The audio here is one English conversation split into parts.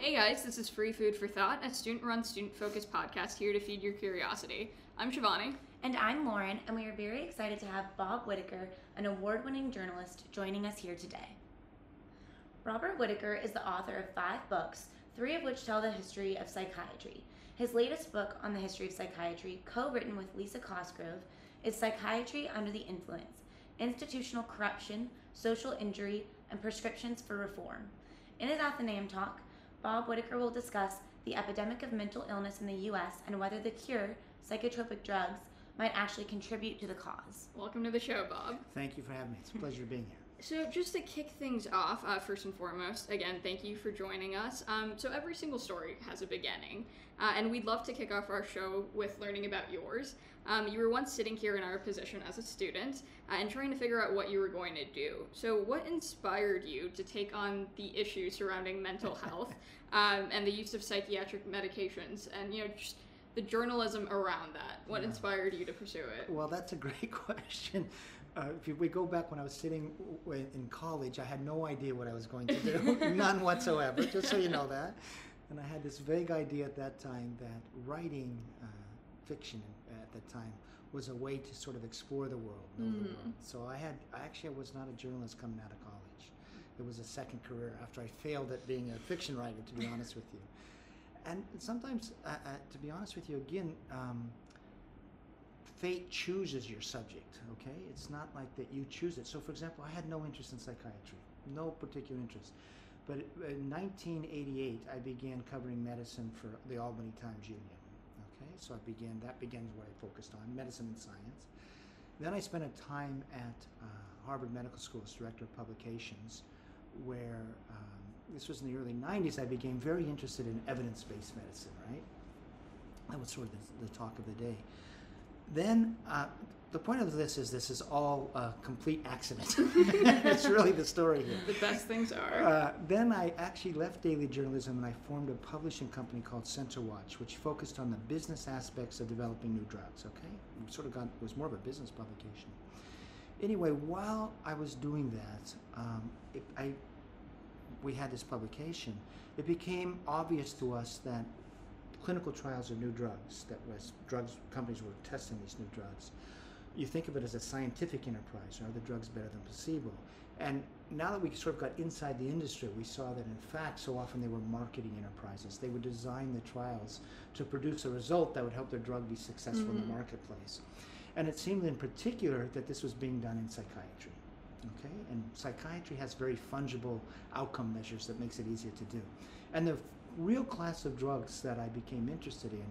Hey guys, this is Free Food for Thought, a student run, student focused podcast here to feed your curiosity. I'm Shivani. And I'm Lauren, and we are very excited to have Bob Whitaker, an award winning journalist, joining us here today. Robert Whitaker is the author of five books, three of which tell the history of psychiatry. His latest book on the history of psychiatry, co written with Lisa Cosgrove, is Psychiatry Under the Influence Institutional Corruption, Social Injury, and Prescriptions for Reform. In his Athenaeum talk, Bob Whitaker will discuss the epidemic of mental illness in the U.S. and whether the cure, psychotropic drugs, might actually contribute to the cause. Welcome to the show, Bob. Thank you for having me. It's a pleasure being here. So, just to kick things off, uh, first and foremost, again, thank you for joining us. Um, so, every single story has a beginning, uh, and we'd love to kick off our show with learning about yours. Um, you were once sitting here in our position as a student uh, and trying to figure out what you were going to do. So, what inspired you to take on the issue surrounding mental health um, and the use of psychiatric medications, and you know, just the journalism around that? What Yeah. inspired you to pursue it? Well, that's a great question. Uh, if we go back when I was sitting w- in college, I had no idea what I was going to do, none whatsoever, just so you know that. And I had this vague idea at that time that writing uh, fiction at that time was a way to sort of explore the world, know the world. So I had, I actually was not a journalist coming out of college. It was a second career after I failed at being a fiction writer, to be honest with you. And sometimes, uh, uh, to be honest with you, again, um, fate chooses your subject, okay? It's not like that you choose it. So, for example, I had no interest in psychiatry, no particular interest. But in 1988, I began covering medicine for the Albany Times Union. Okay, so I began, that began what I focused on medicine and science. Then I spent a time at uh, Harvard Medical School as director of publications, where um, this was in the early 90s. I became very interested in evidence based medicine, right? That was sort of the, the talk of the day. Then uh, the point of this is this is all a complete accident. it's really the story here. The best things are. Uh, then I actually left daily journalism and I formed a publishing company called CenterWatch, which focused on the business aspects of developing new drugs. Okay, It sort of got it was more of a business publication. Anyway, while I was doing that, um, it, I we had this publication. It became obvious to us that clinical trials of new drugs, that was drugs companies were testing these new drugs. You think of it as a scientific enterprise. Are the drugs better than placebo? And now that we sort of got inside the industry, we saw that in fact, so often they were marketing enterprises. They would design the trials to produce a result that would help their drug be successful in Mhm. the marketplace. And it seemed in particular that this was being done in psychiatry. Okay, and psychiatry has very fungible outcome measures that makes it easier to do. And the real class of drugs that I became interested in,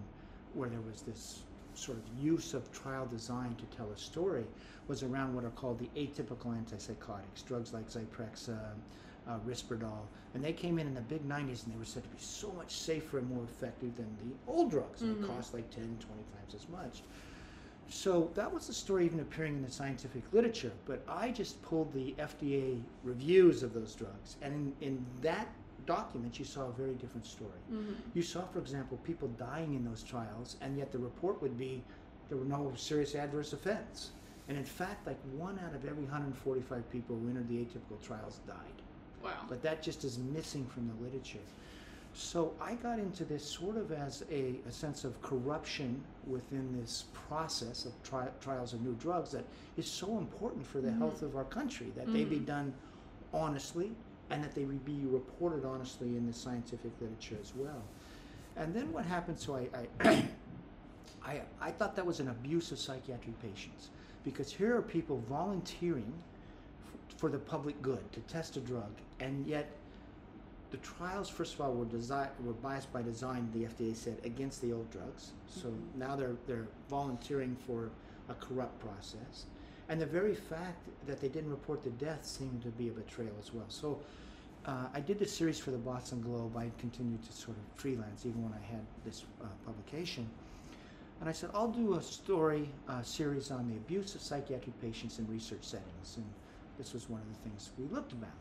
where there was this sort of use of trial design to tell a story, was around what are called the atypical antipsychotics, drugs like Zyprexa, uh, Risperdal, and they came in in the big 90s and they were said to be so much safer and more effective than the old drugs. and Mhm. They cost like 10, 20 times as much. So that was the story even appearing in the scientific literature, but I just pulled the FDA reviews of those drugs, and in, in that document you saw a very different story. Mhm. You saw, for example, people dying in those trials, and yet the report would be there were no serious adverse effects. And in fact, like one out of every 145 people who entered the atypical trials died. Wow. But that just is missing from the literature. So I got into this sort of as a, a sense of corruption within this process of tri- trials of new drugs that is so important for the Mhm. health of our country that they be Mhm. done honestly and that they be reported honestly in the scientific literature as well. And then what happened? So I, I, I, I thought that was an abuse of psychiatric patients because here are people volunteering f- for the public good to test a drug, and yet the trials, first of all, were desi- were biased by design. The FDA said against the old drugs, so Mhm. now they're they're volunteering for a corrupt process, and the very fact that they didn't report the deaths seemed to be a betrayal as well. So. Uh, I did this series for the Boston Globe. I continued to sort of freelance even when I had this uh, publication. And I said, I'll do a story uh, series on the abuse of psychiatric patients in research settings. And this was one of the things we looked about.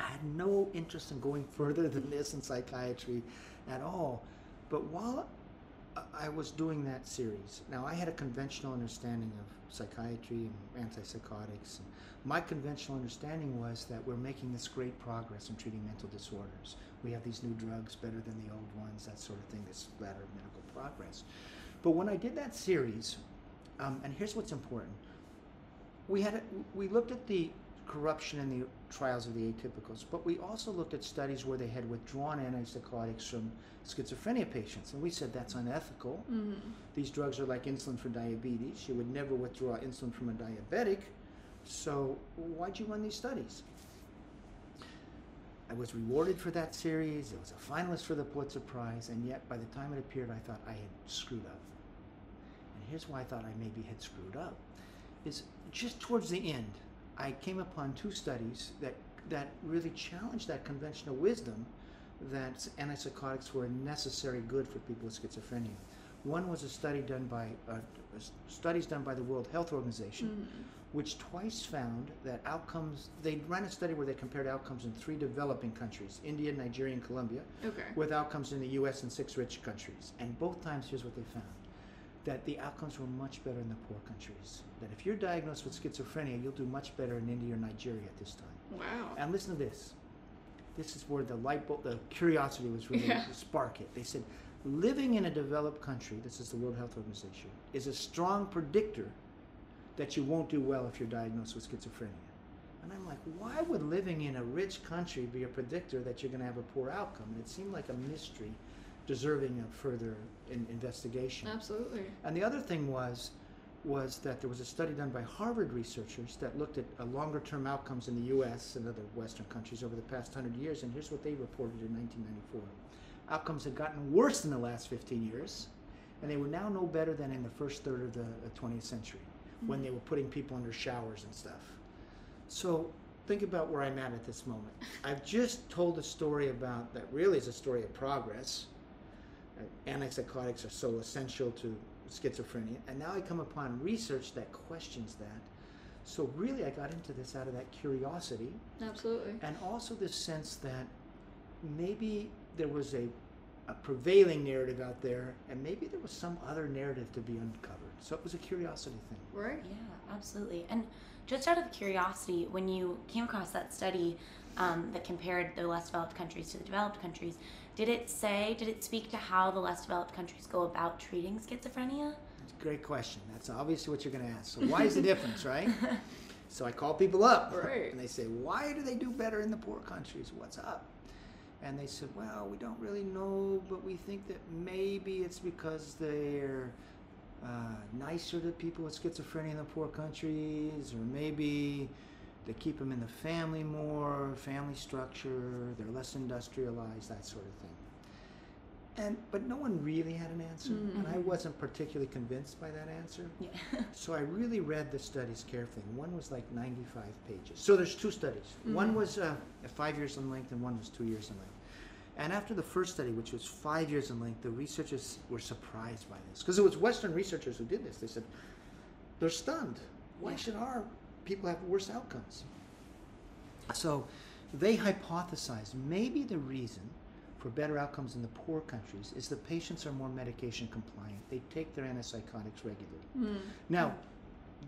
I had no interest in going further than this in psychiatry at all. But while I- was doing that series. Now, I had a conventional understanding of psychiatry and antipsychotics. And My conventional understanding was that we're making this great progress in treating mental disorders. We have these new drugs better than the old ones, that sort of thing, this ladder of medical progress. But when I did that series, um, and here's what's important we had we looked at the corruption in the trials of the atypicals, but we also looked at studies where they had withdrawn antipsychotics from schizophrenia patients, and we said that's unethical. Mm-hmm. These drugs are like insulin for diabetes. You would never withdraw insulin from a diabetic, so why'd you run these studies? I was rewarded for that series. It was a finalist for the Pulitzer Prize, and yet by the time it appeared, I thought I had screwed up. And here's why I thought I maybe had screwed up: is just towards the end, I came upon two studies that that really challenged that conventional wisdom that antipsychotics were a necessary good for people with schizophrenia. One was a study done by uh, studies done by the World Health Organization, Mm-hmm. which twice found that outcomes. They ran a study where they compared outcomes in three developing countries: India, Nigeria, and Colombia, Okay. with outcomes in the U.S. and six rich countries. And both times, here's what they found: that the outcomes were much better in the poor countries. That if you're diagnosed with schizophrenia, you'll do much better in India or Nigeria at this time. Wow. And listen to this. This is where the light bulb, the curiosity was really Yeah. spark it. They said, living in a developed country, this is the World Health Organization, is a strong predictor that you won't do well if you're diagnosed with schizophrenia. And I'm like, why would living in a rich country be a predictor that you're going to have a poor outcome? And it seemed like a mystery deserving of further in- investigation. Absolutely. And the other thing was, was that there was a study done by Harvard researchers that looked at uh, longer-term outcomes in the U.S. and other Western countries over the past hundred years. And here's what they reported in 1994: outcomes had gotten worse in the last 15 years, and they were now no better than in the first third of the uh, 20th century, when they were putting people under showers and stuff. So think about where I'm at at this moment. I've just told a story about that really is a story of progress. Antipsychotics are so essential to schizophrenia, and now I come upon research that questions that. So really, I got into this out of that curiosity, Absolutely. and also this sense that maybe there was a, a prevailing narrative out there, and maybe there was some other narrative to be uncovered. So it was a curiosity thing. Right. Yeah, absolutely. And just out of curiosity, when you came across that study um, that compared the less developed countries to the developed countries, did it say, did it speak to how the less developed countries go about treating schizophrenia? Great question. That's obviously what you're going to ask. So why is the difference, right? So I call people up, Right. and they say, "Why do they do better in the poor countries? What's up?" And they said, "Well, we don't really know, but we think that maybe it's because they're uh, nicer to people with schizophrenia in the poor countries, or maybe they keep them in the family more, family structure. They're less industrialized, that sort of thing." And but no one really had an answer, and I wasn't particularly convinced by that answer. Yeah. So I really read the studies carefully. One was like 95 pages. So there's two studies. One Mhm. was uh, five years in length, and one was two years in length. And after the first study, which was five years in length, the researchers were surprised by this because it was Western researchers who did this. They said they're stunned. Why Yeah. should our people have worse outcomes? So they hypothesized maybe the reason for better outcomes in the poor countries is the patients are more medication compliant. They take their antipsychotics regularly. Mm. Now,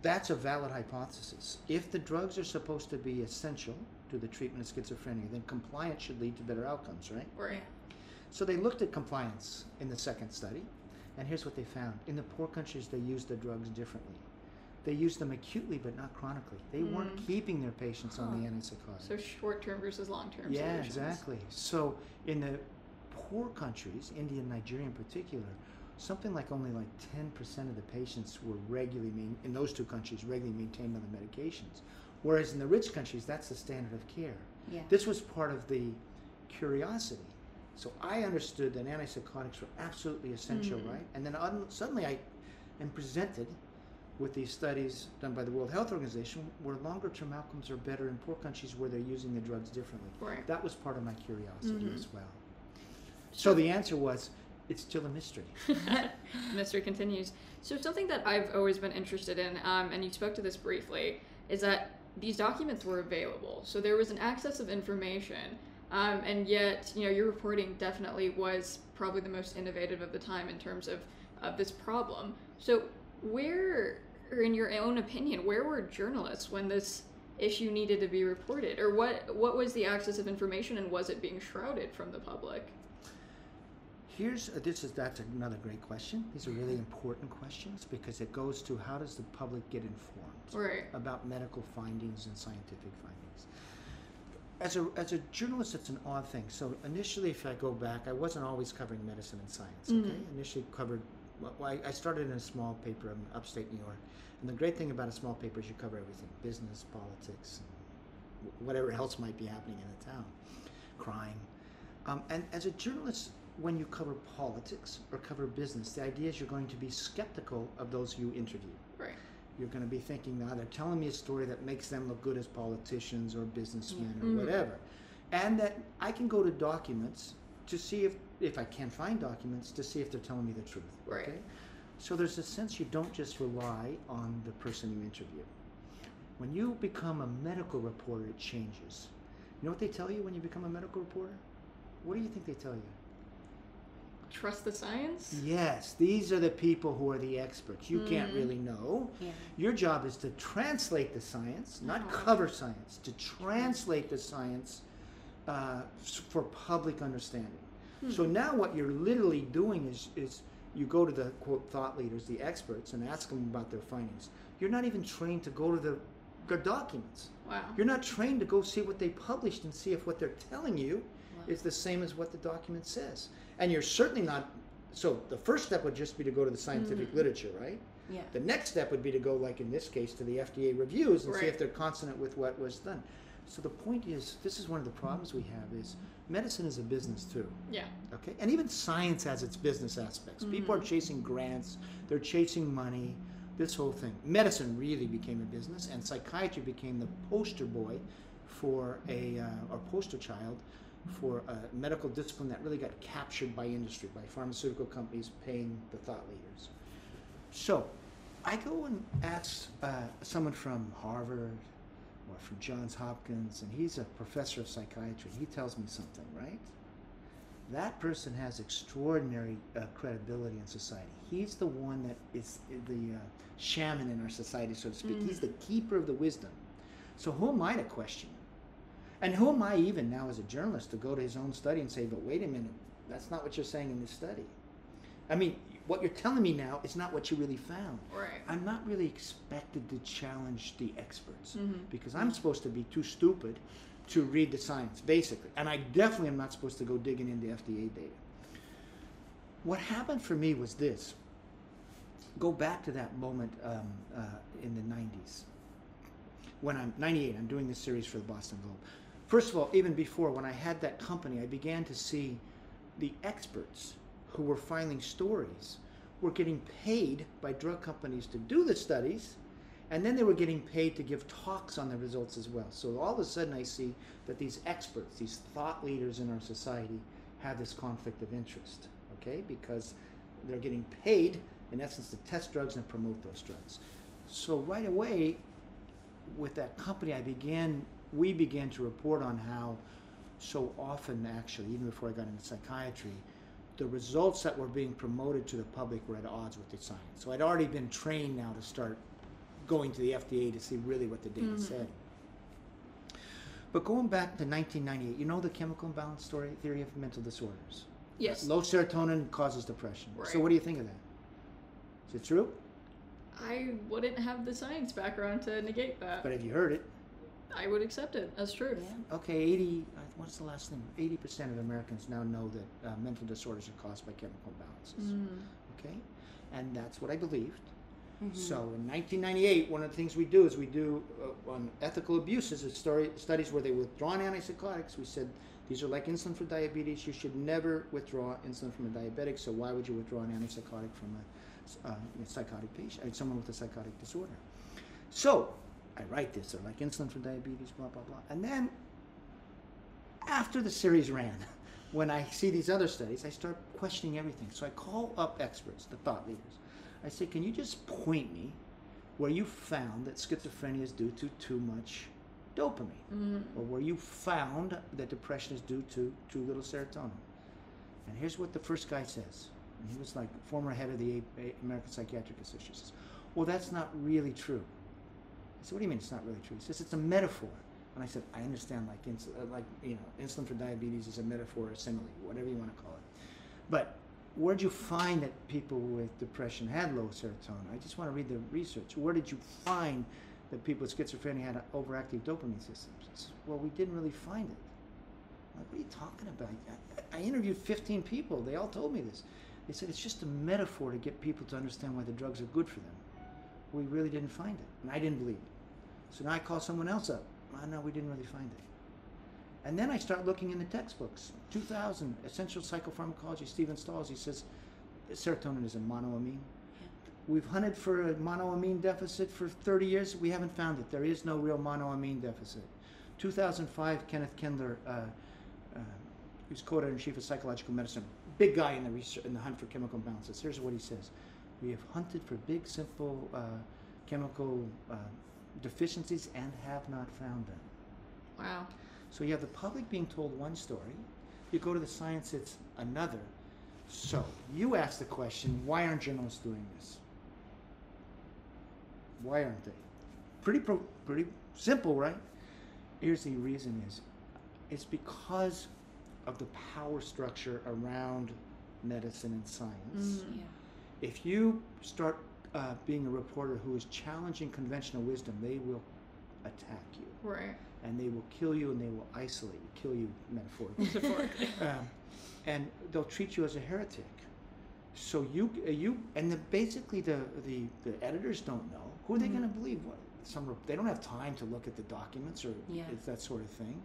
that's a valid hypothesis. If the drugs are supposed to be essential to the treatment of schizophrenia, then compliance should lead to better outcomes, right? Right. So they looked at compliance in the second study, and here's what they found. In the poor countries, they used the drugs differently. They used them acutely but not chronically. They weren't Mm. keeping their patients on the antipsychotics. So short term versus long term. Yeah, solutions. exactly. So in the poor countries, India and Nigeria in particular, something like only like 10% of the patients were regularly, main, in those two countries, regularly maintained on the medications. Whereas in the rich countries, that's the standard of care. Yeah. This was part of the curiosity. So I understood that antipsychotics were absolutely essential, Mhm. right? And then un- suddenly I am presented with these studies done by the World Health Organization where longer term outcomes are better in poor countries where they're using the drugs differently. Right. That was part of my curiosity Mhm. as well. So the answer was it's still a mystery. Mystery continues. So something that I've always been interested in, um, and you spoke to this briefly, is that these documents were available. So there was an access of information Um, and yet, you know, your reporting definitely was probably the most innovative of the time in terms of, of this problem. So, where, or in your own opinion, where were journalists when this issue needed to be reported, or what what was the access of information, and was it being shrouded from the public? Here's uh, this is that's another great question. These are really important questions because it goes to how does the public get informed Right. about medical findings and scientific findings. As a as a journalist, it's an odd thing. So initially, if I go back, I wasn't always covering medicine and science. Okay, Mhm. initially covered. Well, I, I started in a small paper in upstate New York, and the great thing about a small paper is you cover everything: business, politics, and whatever else might be happening in the town, crime. Um, and as a journalist, when you cover politics or cover business, the idea is you're going to be skeptical of those you interview. Right. You're going to be thinking now they're telling me a story that makes them look good as politicians or businessmen Mhm. or whatever. And that I can go to documents to see if, if I can find documents, to see if they're telling me the truth. Right. Okay? So there's a sense you don't just rely on the person you interview. When you become a medical reporter, it changes. You know what they tell you when you become a medical reporter? What do you think they tell you? Trust the science. Yes, these are the people who are the experts. You can't Mhm. really know. Yeah. Your job is to translate the science, not Oh. cover science, to translate the science uh, for public understanding. Hmm. So now what you're literally doing is, is you go to the quote thought leaders, the experts, and ask them about their findings. You're not even trained to go to the, their documents. Wow. You're not trained to go see what they published and see if what they're telling you Wow. is the same as what the document says. And you're certainly not. So the first step would just be to go to the scientific Mhm. literature, right? Yeah. The next step would be to go, like in this case, to the FDA reviews and see if they're consonant with what was done. So the point is, this is one of the problems we have: is medicine is a business too. Yeah. Okay, and even science has its business aspects. People are Mhm. chasing grants, they're chasing money, this whole thing. Medicine really became a business, and psychiatry became the poster boy for a uh, or poster child for a medical discipline that really got captured by industry, by pharmaceutical companies paying the thought leaders. So, I go and ask uh, someone from Harvard or from Johns Hopkins, and he's a professor of psychiatry. He tells me something, right? That person has extraordinary uh, credibility in society. He's the one that is the uh, shaman in our society, so to speak. He's the keeper of the wisdom. So who am I to question? And who am I even now as a journalist to go to his own study and say, but wait a minute, that's not what you're saying in this study. I mean, what you're telling me now is not what you really found. Right. I'm not really expected to challenge the experts Mhm. because I'm supposed to be too stupid to read the science, basically. And I definitely am not supposed to go digging into FDA data. What happened for me was this go back to that moment um, uh, in the 90s. When I'm 98, I'm doing this series for the Boston Globe. First of all, even before, when I had that company, I began to see the experts who were filing stories were getting paid by drug companies to do the studies, and then they were getting paid to give talks on the results as well. So all of a sudden, I see that these experts, these thought leaders in our society, have this conflict of interest, okay? Because they're getting paid, in essence, to test drugs and promote those drugs. So right away, with that company, I began, we began to report on how so often, actually, even before I got into psychiatry, the results that were being promoted to the public were at odds with the science. So I'd already been trained now to start going to the FDA to see really what the data Mhm. said. But going back to 1998, you know the chemical imbalance story theory of mental disorders. Yes. Low serotonin causes depression. Right. So what do you think of that? Is it true? I wouldn't have the science background to negate that. But have you heard it? I would accept it as truth. Yeah. Okay, 80, uh, what's the last thing? 80% of Americans now know that uh, mental disorders are caused by chemical imbalances. Mm. Okay? And that's what I believed. Mhm. So in 1998, one of the things we do is we do uh, on ethical abuses, is story, studies where they withdrawn antipsychotics. We said these are like insulin for diabetes. You should never withdraw insulin from a diabetic. So why would you withdraw an antipsychotic from a, uh, a psychotic patient, uh, someone with a psychotic disorder? So I write this. They're like insulin for diabetes, blah blah blah. And then after the series ran, when I see these other studies, I start questioning everything. So I call up experts, the thought leaders. I say, can you just point me where you found that schizophrenia is due to too much dopamine, Mm. or where you found that depression is due to too little serotonin. And here's what the first guy says. And he was like former head of the American Psychiatric Association. He says, "Well, that's not really true." I said, "What do you mean it's not really true?" He says, "It's a metaphor." And I said, "I understand, like, ins- uh, like you know, insulin for diabetes is a metaphor, a simile, whatever you want to call it. But where'd you find that people with depression had low serotonin? I just want to read the research. Where did you find that people with schizophrenia had overactive dopamine systems? Said, well, we didn't really find it. I'm like, what are you talking about? I, I interviewed 15 people. They all told me this. They said it's just a metaphor to get people to understand why the drugs are good for them. We really didn't find it, and I didn't believe it. So now I call someone else up. Oh, no, we didn't really find it. And then I start looking in the textbooks. 2000, Essential Psychopharmacology, Stephen Stahl's, he says serotonin is a monoamine. We've hunted for a monoamine deficit for 30 years. We haven't found it. There is no real monoamine deficit. 2005, Kenneth Kendler, uh, uh, who's co-editor-in-chief of psychological medicine, big guy in the research, in the hunt for chemical imbalances. Here's what he says: We have hunted for big, simple uh, chemical uh, deficiencies and have not found them. Wow. So you have the public being told one story, you go to the science, it's another. So you ask the question, why aren't journalists doing this? Why aren't they? Pretty pro- pretty simple, right? Here's the reason is it's because of the power structure around medicine and science. Mhm. Yeah. If you start uh, being a reporter who is challenging conventional wisdom, they will attack you Right. and they will kill you and they will isolate you, kill you metaphorically. Metaphorically. um, and they'll treat you as a heretic. So you, uh, you, and the, basically the, the, the editors don't know. Who are they Mhm. going to believe? What, some they don't have time to look at the documents or Yeah. it's that sort of thing.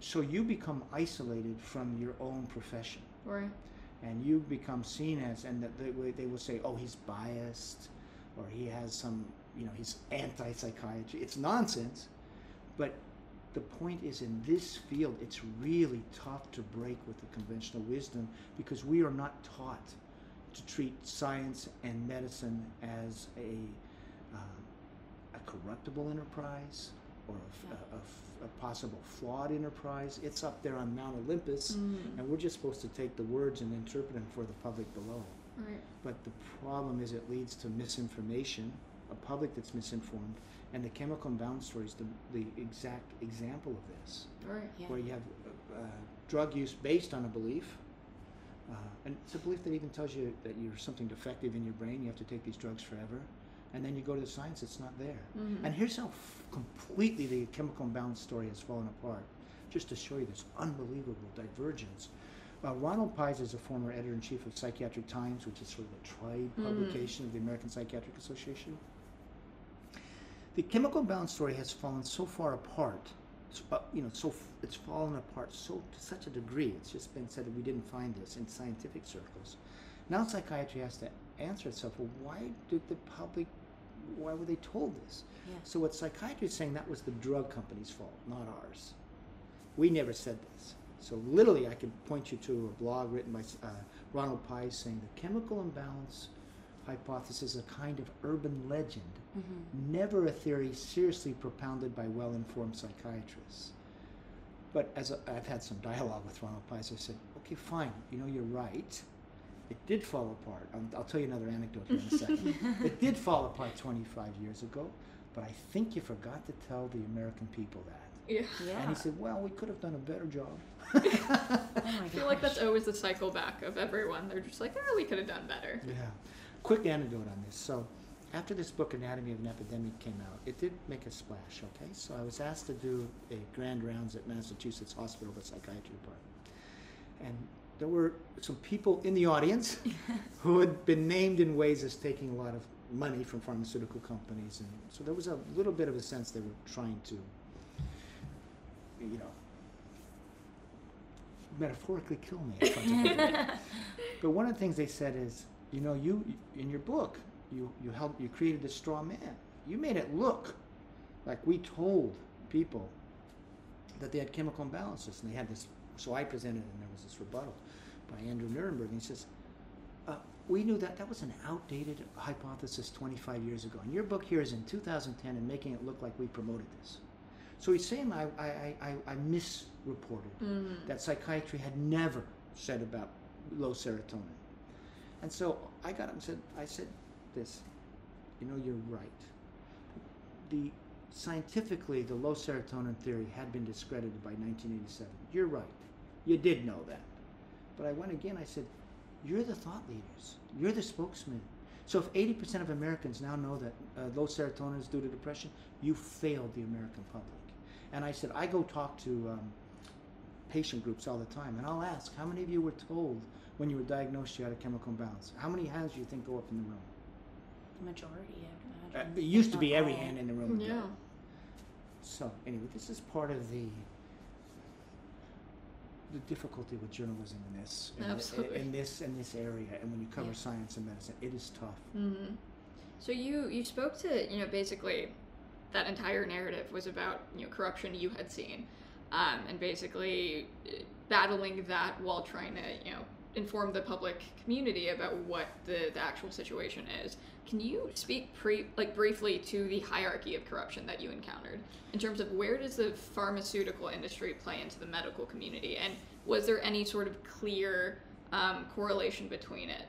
So you become isolated from your own profession, Right. and you become seen as, and that they, they will say, "Oh, he's biased," or he has some, you know, he's anti-psychiatry. It's nonsense, but the point is in this field it's really tough to break with the conventional wisdom because we are not taught to treat science and medicine as a um, a corruptible enterprise or a, Yeah. a a possible flawed enterprise it's up there on mount olympus Mm. and we're just supposed to take the words and interpret them for the public below Right. but the problem is it leads to misinformation, a public that's misinformed, and the chemical imbalance story is the, the exact example of this, Right. Yeah. where you have uh, uh, drug use based on a belief. Uh, and it's a belief that even tells you that you're something defective in your brain, you have to take these drugs forever. And then you go to the science, it's not there. Mhm. And here's how f- completely the chemical imbalance story has fallen apart, just to show you this unbelievable divergence. Uh, Ronald Pies is a former editor in chief of Psychiatric Times, which is sort of a trade Mhm. publication of the American Psychiatric Association. The chemical balance story has fallen so far apart, s- uh, you know, so f- it's fallen apart so to such a degree. It's just been said that we didn't find this in scientific circles. Now psychiatry has to answer itself. Well, why did the public? Why were they told this? Yeah. So what psychiatry is saying that was the drug company's fault, not ours. We never said this. So literally, I could point you to a blog written by uh, Ronald Pies saying the chemical imbalance hypothesis is a kind of urban legend, Mhm. never a theory seriously propounded by well-informed psychiatrists. But as i I've had some dialogue with Ronald Pies, I said, okay, fine, you know, you're right. It did fall apart. I'll, I'll tell you another anecdote here in a second. it did fall apart 25 years ago, but I think you forgot to tell the American people that. Yeah. Yeah. And he said, well, we could have done a better job. Oh my I feel like that's always the cycle back of everyone. They're just like, oh, we could have done better. Yeah. Quick anecdote on this. So, after this book, Anatomy of an Epidemic, came out, it did make a splash, okay? So, I was asked to do a grand rounds at Massachusetts Hospital of Psychiatry Department. And there were some people in the audience who had been named in ways as taking a lot of money from pharmaceutical companies. And so, there was a little bit of a sense they were trying to, you know, metaphorically kill me in front of everybody. But one of the things they said is, you know, you in your book, you you helped you created this straw man. You made it look like we told people that they had chemical imbalances, and they had this. So I presented, and there was this rebuttal by Andrew Nierenberg, and he says, uh, "We knew that that was an outdated hypothesis 25 years ago, and your book here is in 2010 and making it look like we promoted this." So he's saying I, I, I, I, I misreported Mhm. that psychiatry had never said about low serotonin. And so I got up and said, I said this, you know, you're right. The scientifically, the low serotonin theory had been discredited by 1987. You're right. You did know that. But I went again, I said, you're the thought leaders. You're the spokesman. So if 80% of Americans now know that uh, low serotonin is due to depression, you failed the American public. And I said, I go talk to um, patient groups all the time, and I'll ask, how many of you were told when you were diagnosed you had a chemical imbalance? How many hands do you think go up in the room? The majority, I would Uh, imagine. it used to Not be every all. hand in the room. would go. Yeah. So anyway, this is part of the the difficulty with journalism in this in, Absolutely. in this in this area, and when you cover Yeah. science and medicine, it is tough. hmm So you you spoke to you know basically that entire narrative was about you know corruption you had seen, um, and basically uh, battling that while trying to you know inform the public community about what the, the actual situation is. Can you speak pre like briefly to the hierarchy of corruption that you encountered in terms of where does the pharmaceutical industry play into the medical community, and was there any sort of clear um, correlation between it?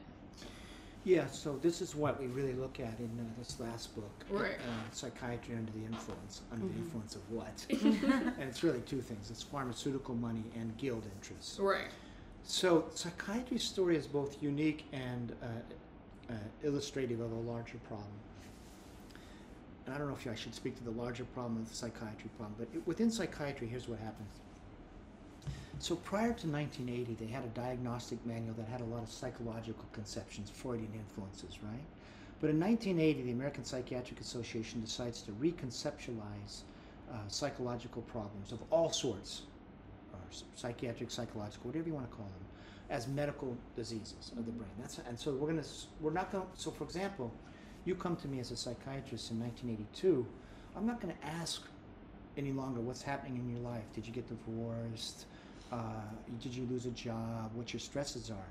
Yeah, so this is what we really look at in uh, this last book, Right. uh, psychiatry under the influence. Under the Mhm. influence of what? and it's really two things: it's pharmaceutical money and guild interests. Right. So psychiatry's story is both unique and uh, uh, illustrative of a larger problem. And I don't know if I should speak to the larger problem of the psychiatry problem, but it, within psychiatry, here's what happens. So prior to 1980, they had a diagnostic manual that had a lot of psychological conceptions, Freudian influences, right? But in 1980, the American Psychiatric Association decides to reconceptualize uh, psychological problems of all sorts, or psychiatric, psychological, whatever you want to call them, as medical diseases of the brain. That's and so we're gonna we're not going. to So for example, you come to me as a psychiatrist in 1982. I'm not going to ask any longer what's happening in your life. Did you get divorced? Uh, did you lose a job? What your stresses are?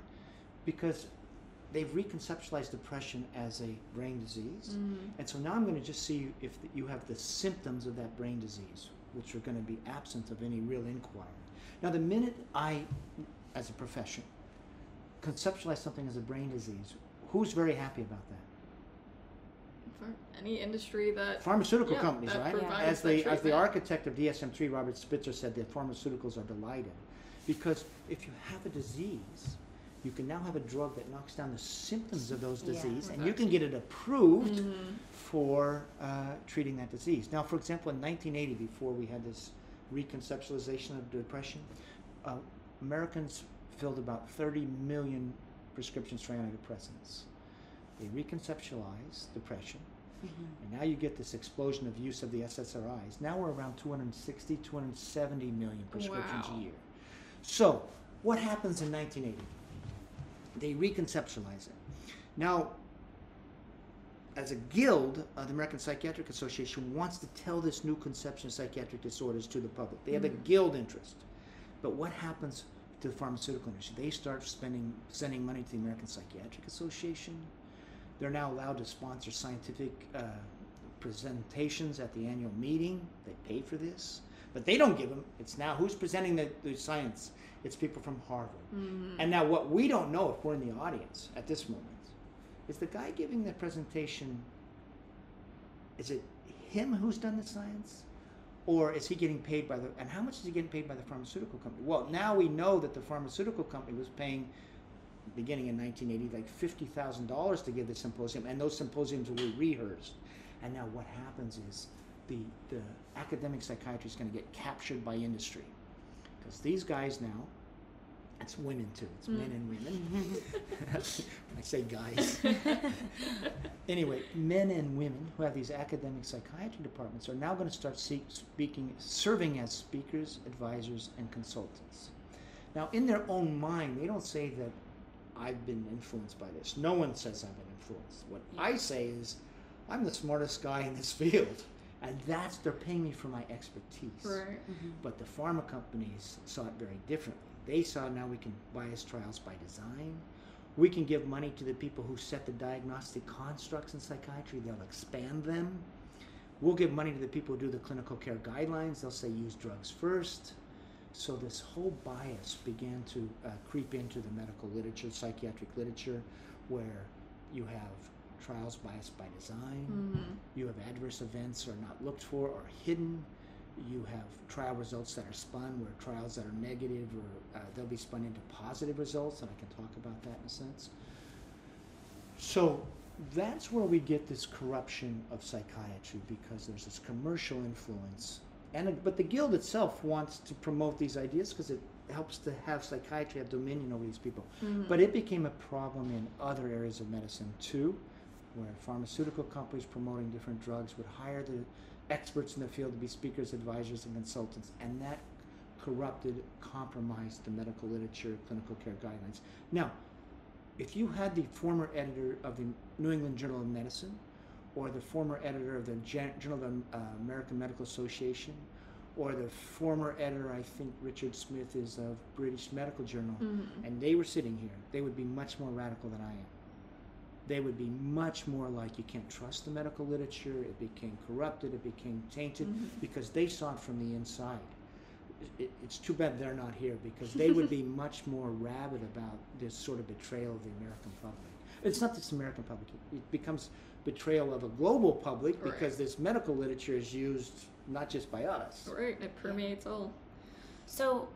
Because they've reconceptualized depression as a brain disease. Mhm. And so now I'm going to just see if you have the symptoms of that brain disease, which are going to be absent of any real inquiry. Now, the minute I, as a profession, conceptualize something as a brain disease, who's very happy about that? For any industry that Pharmaceutical Yeah, companies, that right? As the as the architect of DSM-3, Robert Spitzer said, that pharmaceuticals are delighted, because if you have a disease, you can now have a drug that knocks down the symptoms of those Yeah. disease, and you can get it approved Mhm. for uh, treating that disease. Now, for example, in 1980, before we had this reconceptualization of depression, uh, Americans filled about 30 million prescriptions for antidepressants. They reconceptualized depression, Mhm. and now you get this explosion of use of the SSRIs. Now we're around 260, 270 million prescriptions Wow. a year. So, what happens in 1980? They reconceptualize it. Now, as a guild, uh, the American Psychiatric Association wants to tell this new conception of psychiatric disorders to the public. They have a Mhm. guild interest. But what happens to the pharmaceutical industry? They start spending, sending money to the American Psychiatric Association. They're now allowed to sponsor scientific uh, presentations at the annual meeting. They pay for this, but they don't give them. It's now who's presenting the, the science? It's people from Harvard. Mhm. And now, what we don't know if we're in the audience at this moment is the guy giving the presentation. Is it him who's done the science, or is he getting paid by the? And how much is he getting paid by the pharmaceutical company? Well, now we know that the pharmaceutical company was paying, beginning in 1980, like fifty thousand dollars to give the symposium, and those symposiums were rehearsed. And now, what happens is the the academic psychiatry is going to get captured by industry, because these guys now it's women too. It's men Mm. and women. I say guys. anyway, men and women who have these academic psychiatry departments are now going to start seek, speaking, serving as speakers, advisors, and consultants. Now, in their own mind, they don't say that I've been influenced by this. No one says I've been influenced. What I say is, I'm the smartest guy in this field, and that's they're paying me for my expertise. Right. Mhm. But the pharma companies saw it very differently. They saw now we can bias trials by design. We can give money to the people who set the diagnostic constructs in psychiatry. They'll expand them. we'll give money to the people who do the clinical care guidelines. They'll say use drugs first. So this whole bias began to uh, creep into the medical literature, psychiatric literature, where you have trials biased by design, Mm-hmm. you have adverse events are not looked for or hidden. You have trial results that are spun, where trials that are negative or uh, they'll be spun into positive results, and I can talk about that in a sense. So that's where we get this corruption of psychiatry because there's this commercial influence, and but the guild itself wants to promote these ideas because it helps to have psychiatry have dominion over these people. Mm-hmm. But it became a problem in other areas of medicine too, where pharmaceutical companies promoting different drugs would hire the experts in the field to be speakers, advisors, and consultants, and that corrupted, compromised the medical literature, clinical care guidelines. Now, if you had the former editor of the New England Journal of Medicine, or the former editor of the Journal of the uh, American Medical Association, or the former editor, I think Richard Smith is of British Medical Journal, Mm-hmm. and they were sitting here, they would be much more radical than I am. They would be much more like you can't trust the medical literature, it became corrupted, it became tainted, Mhm. because they saw it from the inside. It, it's too bad they're not here because they would be much more rabid about this sort of betrayal of the American public. It's not just American public, it becomes betrayal of a global public Right. because this medical literature is used not just by us. Right, it permeates all. So,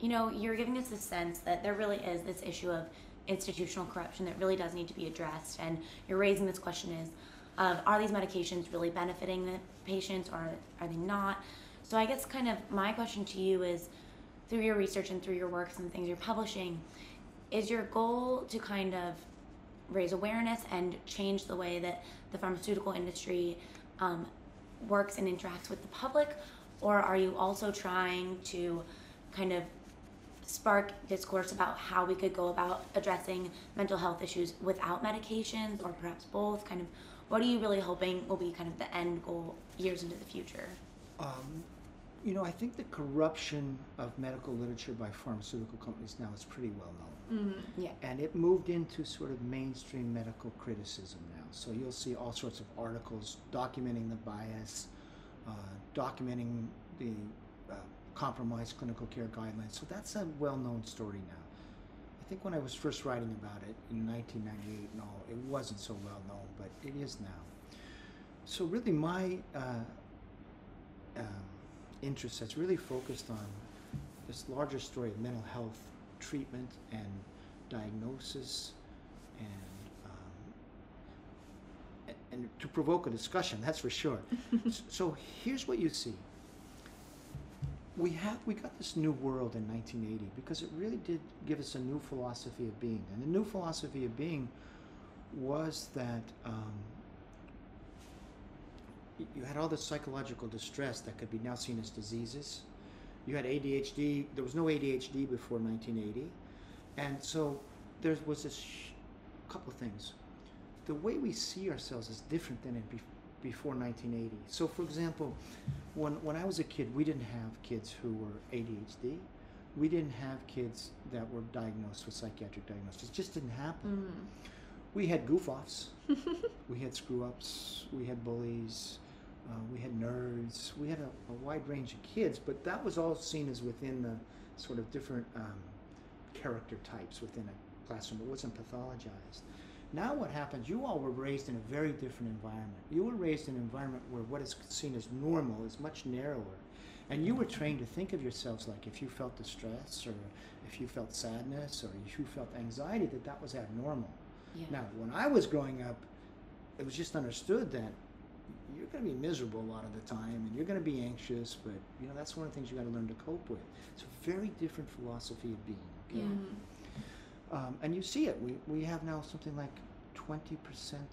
you know, you're giving us the sense that there really is this issue of institutional corruption that really does need to be addressed, and you're raising this question: is of are these medications really benefiting the patients, or are they not? So, I guess kind of my question to you is, through your research and through your works and things you're publishing, is your goal to kind of raise awareness and change the way that the pharmaceutical industry um, works and interacts with the public, or are you also trying to kind of spark discourse about how we could go about addressing mental health issues without medications, or perhaps both? Kind of, what are you really hoping will be kind of the end goal years into the future? Um, you know, I think the corruption of medical literature by pharmaceutical companies now is pretty well known. Mm-hmm. Yeah. And it moved into sort of mainstream medical criticism now. So you'll see all sorts of articles documenting the bias, uh, documenting the compromised clinical care guidelines. So that's a well known story now. I think when I was first writing about it in 1998 and all, it wasn't so well known, but it is now. So really, my uh, um, interest has really focused on this larger story of mental health treatment and diagnosis and um, and to provoke a discussion that's for sure so here's what you see we have we got this new world in 1980 because it really did give us a new philosophy of being and the new philosophy of being was that um, you had all this psychological distress that could be now seen as diseases you had ADHD. There was no ADHD before 1980, and so there was this couple things. The way we see ourselves is different than it be- before 1980. So, for example, when when I was a kid, we didn't have kids who were ADHD. We didn't have kids that were diagnosed with psychiatric diagnosis. It just didn't happen. Mm-hmm. We had goof-offs. we had screw-ups. We had bullies. Uh, we had nerds. We had a, a wide range of kids, but that was all seen as within the sort of different um, character types within a classroom. It wasn't pathologized. Now, what happens? You all were raised in a very different environment. You were raised in an environment where what is seen as normal is much narrower. And you were trained to think of yourselves like if you felt distress or if you felt sadness or if you felt anxiety, that that was abnormal. Yeah. Now, when I was growing up, it was just understood that you're going to be miserable a lot of the time and you're going to be anxious, but you know that's one of the things you got to learn to cope with. It's a very different philosophy of being. Yeah. Mm-hmm. Um, and you see it. We, we have now something like 20%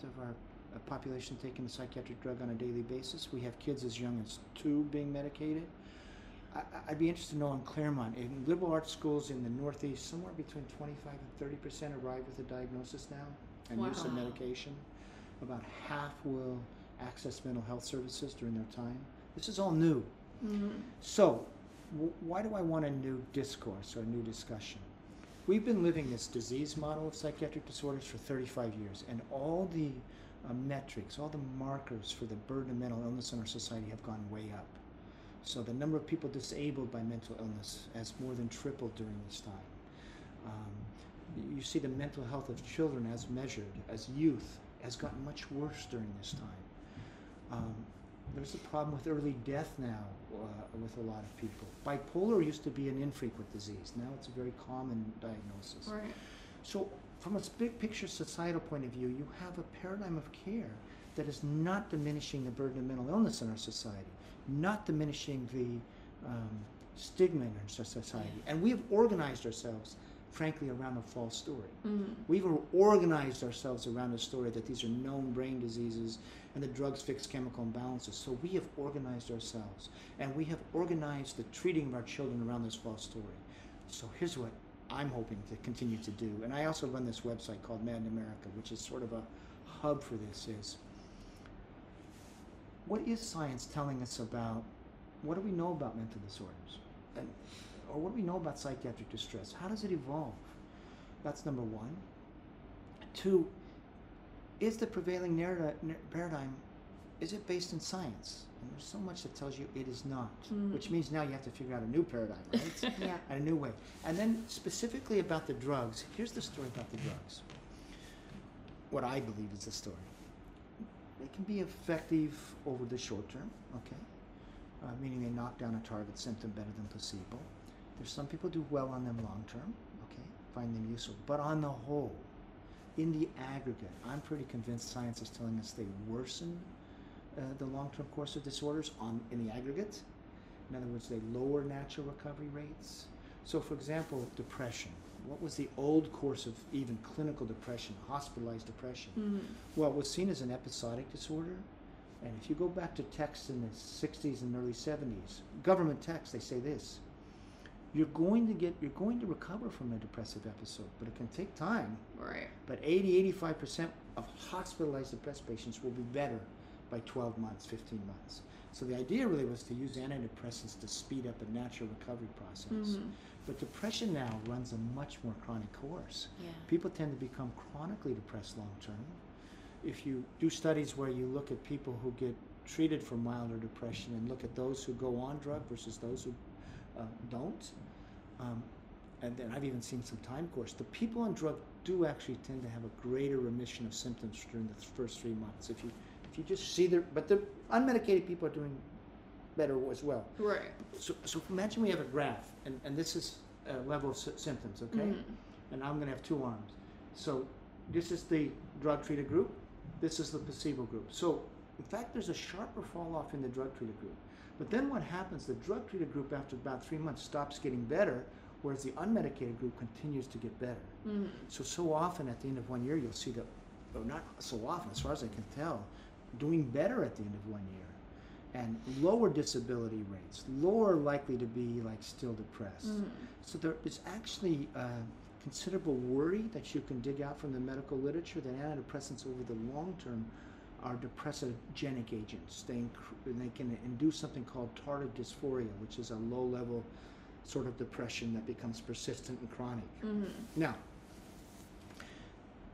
of our uh, population taking a psychiatric drug on a daily basis. We have kids as young as two being medicated. I, I'd be interested to know in Claremont, in liberal arts schools in the Northeast, somewhere between 25 and 30% arrive with a diagnosis now and use of medication. About half will access mental health services during their time. This is all new. Mm-hmm. So, w- why do I want a new discourse or a new discussion? We've been living this disease model of psychiatric disorders for 35 years, and all the uh, metrics, all the markers for the burden of mental illness in our society have gone way up. So the number of people disabled by mental illness has more than tripled during this time. Um, you see the mental health of children as measured, as youth, has gotten much worse during this time. Um, there's a problem with early death now uh, with a lot of people. Bipolar used to be an infrequent disease. Now it's a very common diagnosis. Right. So, from a big picture societal point of view, you have a paradigm of care that is not diminishing the burden of mental illness in our society, not diminishing the um, stigma in our society. And we have organized ourselves, frankly, around a false story. Mm-hmm. We've organized ourselves around a story that these are known brain diseases and the drugs fix chemical imbalances. So we have organized ourselves and we have organized the treating of our children around this false story. So here's what I'm hoping to continue to do. And I also run this website called Mad in America, which is sort of a hub for this is what is science telling us about what do we know about mental disorders? And or what do we know about psychiatric distress? How does it evolve? That's number one. Two, is the prevailing narrative, paradigm, is it based in science? And there's so much that tells you it is not, Mhm. which means now you have to figure out a new paradigm, right? Yeah. and a new way. And then specifically about the drugs, here's the story about the drugs. What I believe is the story. They can be effective over the short term, okay? Uh, meaning they knock down a target symptom better than placebo. There's some people do well on them long term, okay? Find them useful. But on the whole, in the aggregate, I'm pretty convinced science is telling us they worsen uh, the long-term course of disorders on in the aggregate. In other words, they lower natural recovery rates. So, for example, depression. What was the old course of even clinical depression, hospitalized depression? Mm-hmm. Well, it was seen as an episodic disorder. And if you go back to texts in the 60s and early 70s, government texts, they say this. You're going to get you're going to recover from a depressive episode, but it can take time. Right. But 80, 85% of hospitalized depressed patients will be better by 12 months, 15 months. So the idea really was to use antidepressants to speed up a natural recovery process. Mm-hmm. But depression now runs a much more chronic course. Yeah. People tend to become chronically depressed long term. If you do studies where you look at people who get treated for milder depression and look at those who go on drug versus those who uh, don't, um, and then I've even seen some time course, the people on drug do actually tend to have a greater remission of symptoms during the first three months. If you if you just see their, but the unmedicated people are doing better as well. Right. So, so imagine we have a graph, and, and this is a level of sy- symptoms, okay? Mhm. And I'm going to have two arms. So this is the drug treated group, this is the placebo group. So, in fact, there's a sharper fall off in the drug treated group. But then what happens, the drug treated group after about three months stops getting better, whereas the unmedicated group continues to get better. Mhm. So, so often at the end of one year, you'll see that, or not so often, as far as I can tell, doing better at the end of one year. And lower disability rates, lower likely to be like still depressed. Mhm. So there is actually uh, considerable worry that you can dig out from the medical literature that antidepressants over the long term are depressogenic agents. They, they can induce something called tardive dysphoria, which is a low level sort of depression that becomes persistent and chronic. Mhm. Now,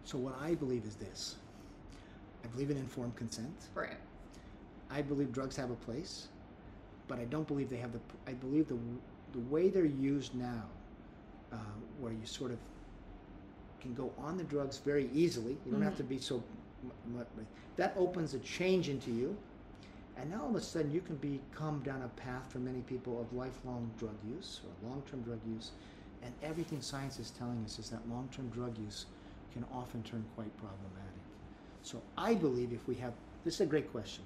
so what I believe is this I believe in informed consent. Right. I believe drugs have a place, but I don't believe they have the. I believe the the way they're used now, uh, where you sort of can go on the drugs very easily. You don't have Mhm. to be so. That opens a change into you, and now all of a sudden you can become down a path for many people of lifelong drug use or long-term drug use, and everything science is telling us is that long-term drug use can often turn quite problematic. So I believe if we have this is a great question.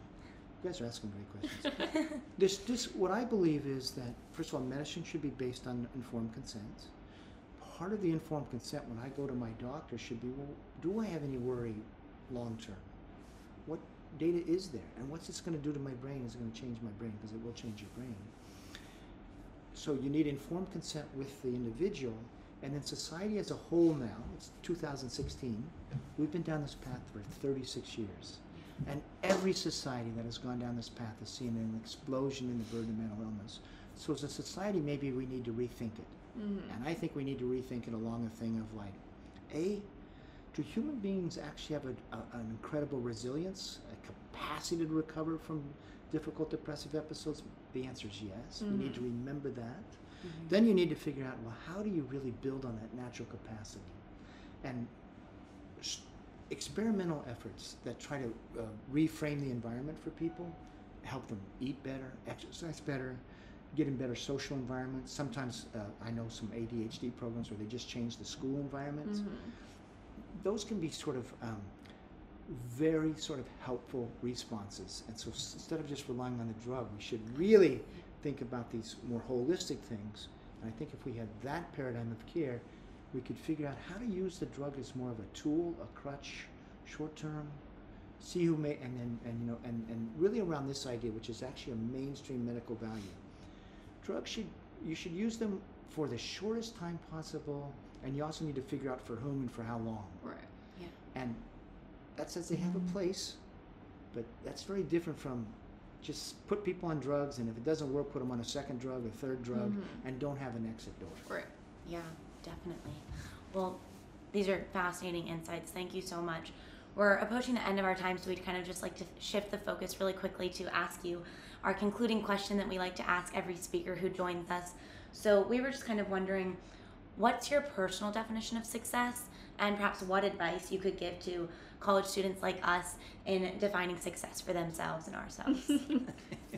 You guys are asking great questions. this this what I believe is that first of all, medicine should be based on informed consent. Part of the informed consent when I go to my doctor should be, well, do I have any worry long term? What data is there, and what's this going to do to my brain? Is it going to change my brain? Because it will change your brain. So you need informed consent with the individual, and then society as a whole now. It's 2016. We've been down this path for 36 years. And every society that has gone down this path has seen an explosion in the burden of mental illness. So as a society, maybe we need to rethink it. Mhm. And I think we need to rethink it along a thing of like, A, do human beings actually have a, a, an incredible resilience, a capacity to recover from difficult depressive episodes? The answer is yes. You need to remember that. Then you need to figure out well, how do you really build on that natural capacity? And s- experimental efforts that try to uh, reframe the environment for people, help them eat better, exercise better, get in better social environments. Sometimes uh, I know some ADHD programs where they just change the school environments. Those can be sort of um, very sort of helpful responses. And so instead of just relying on the drug, we should really think about these more holistic things. And I think if we had that paradigm of care, we could figure out how to use the drug as more of a tool, a crutch, short term. See who may, and then, and you know, and, and really around this idea, which is actually a mainstream medical value. Drugs should, you should use them for the shortest time possible, and you also need to figure out for whom and for how long. Right. Yeah. And that says they have a place, but that's very different from just put people on drugs, and if it doesn't work, put them on a second drug, a third drug, Mhm. and don't have an exit door. Right. Yeah, definitely. Well, these are fascinating insights. Thank you so much. We're approaching the end of our time, so we'd kind of just like to shift the focus really quickly to ask you our concluding question that we like to ask every speaker who joins us. So we were just kind of wondering what's your personal definition of success, and perhaps what advice you could give to college students like us in defining success for themselves and ourselves.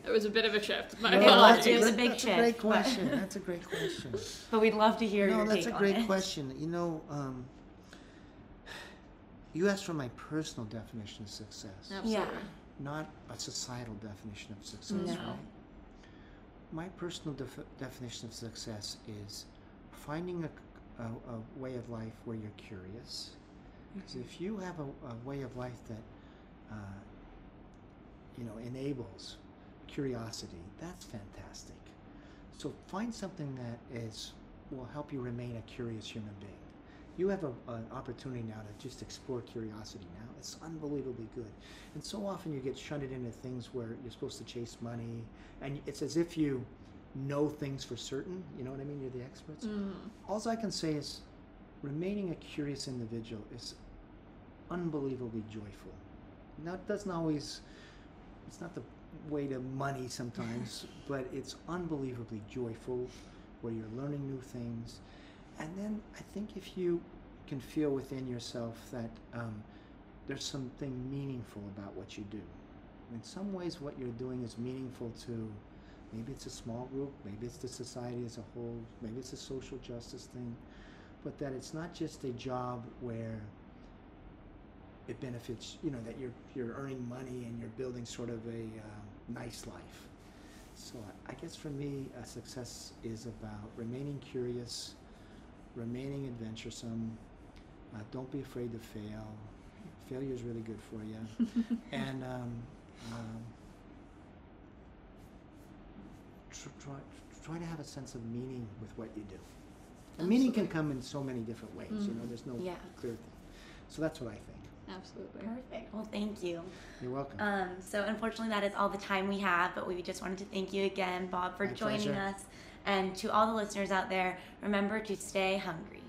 It was a bit of a shift. My It was. apologies. It was a great- big that's shift, That's a great but- question. That's a great question. but we'd love to hear no, your that's take a on great it. question. You know, um, you asked for my personal definition of success, Absolutely. not a societal definition of success, No. right? My personal def- definition of success is finding a, a, a way of life where you're curious. Because if you have a, a way of life that, uh, you know, enables curiosity, that's fantastic. So find something that is will help you remain a curious human being. You have a, an opportunity now to just explore curiosity now. It's unbelievably good. And so often you get shunted into things where you're supposed to chase money, and it's as if you know things for certain. You know what I mean? You're the experts. Mhm. All I can say is remaining a curious individual is unbelievably joyful. Now, it doesn't always, it's not the way to money sometimes, but it's unbelievably joyful where you're learning new things. And then I think if you can feel within yourself that um, there's something meaningful about what you do. In some ways, what you're doing is meaningful to maybe it's a small group, maybe it's the society as a whole, maybe it's a social justice thing, but that it's not just a job where it benefits, you know, that you're you're earning money and you're building sort of a um, nice life. So I, guess for me, success is about remaining curious, remaining adventuresome. Uh, don't be afraid to fail. Failure is really good for you, and um, um, try try to have a sense of meaning with what you do. And meaning can come in so many different ways. You know, Mhm. there's no Yeah. clear thing. So that's what I think. Absolutely. Perfect. Well, thank you. You're welcome. Um, so unfortunately, that is all the time we have. But we just wanted to thank you again, Bob, for My joining pleasure. us. And to all the listeners out there, remember to stay hungry.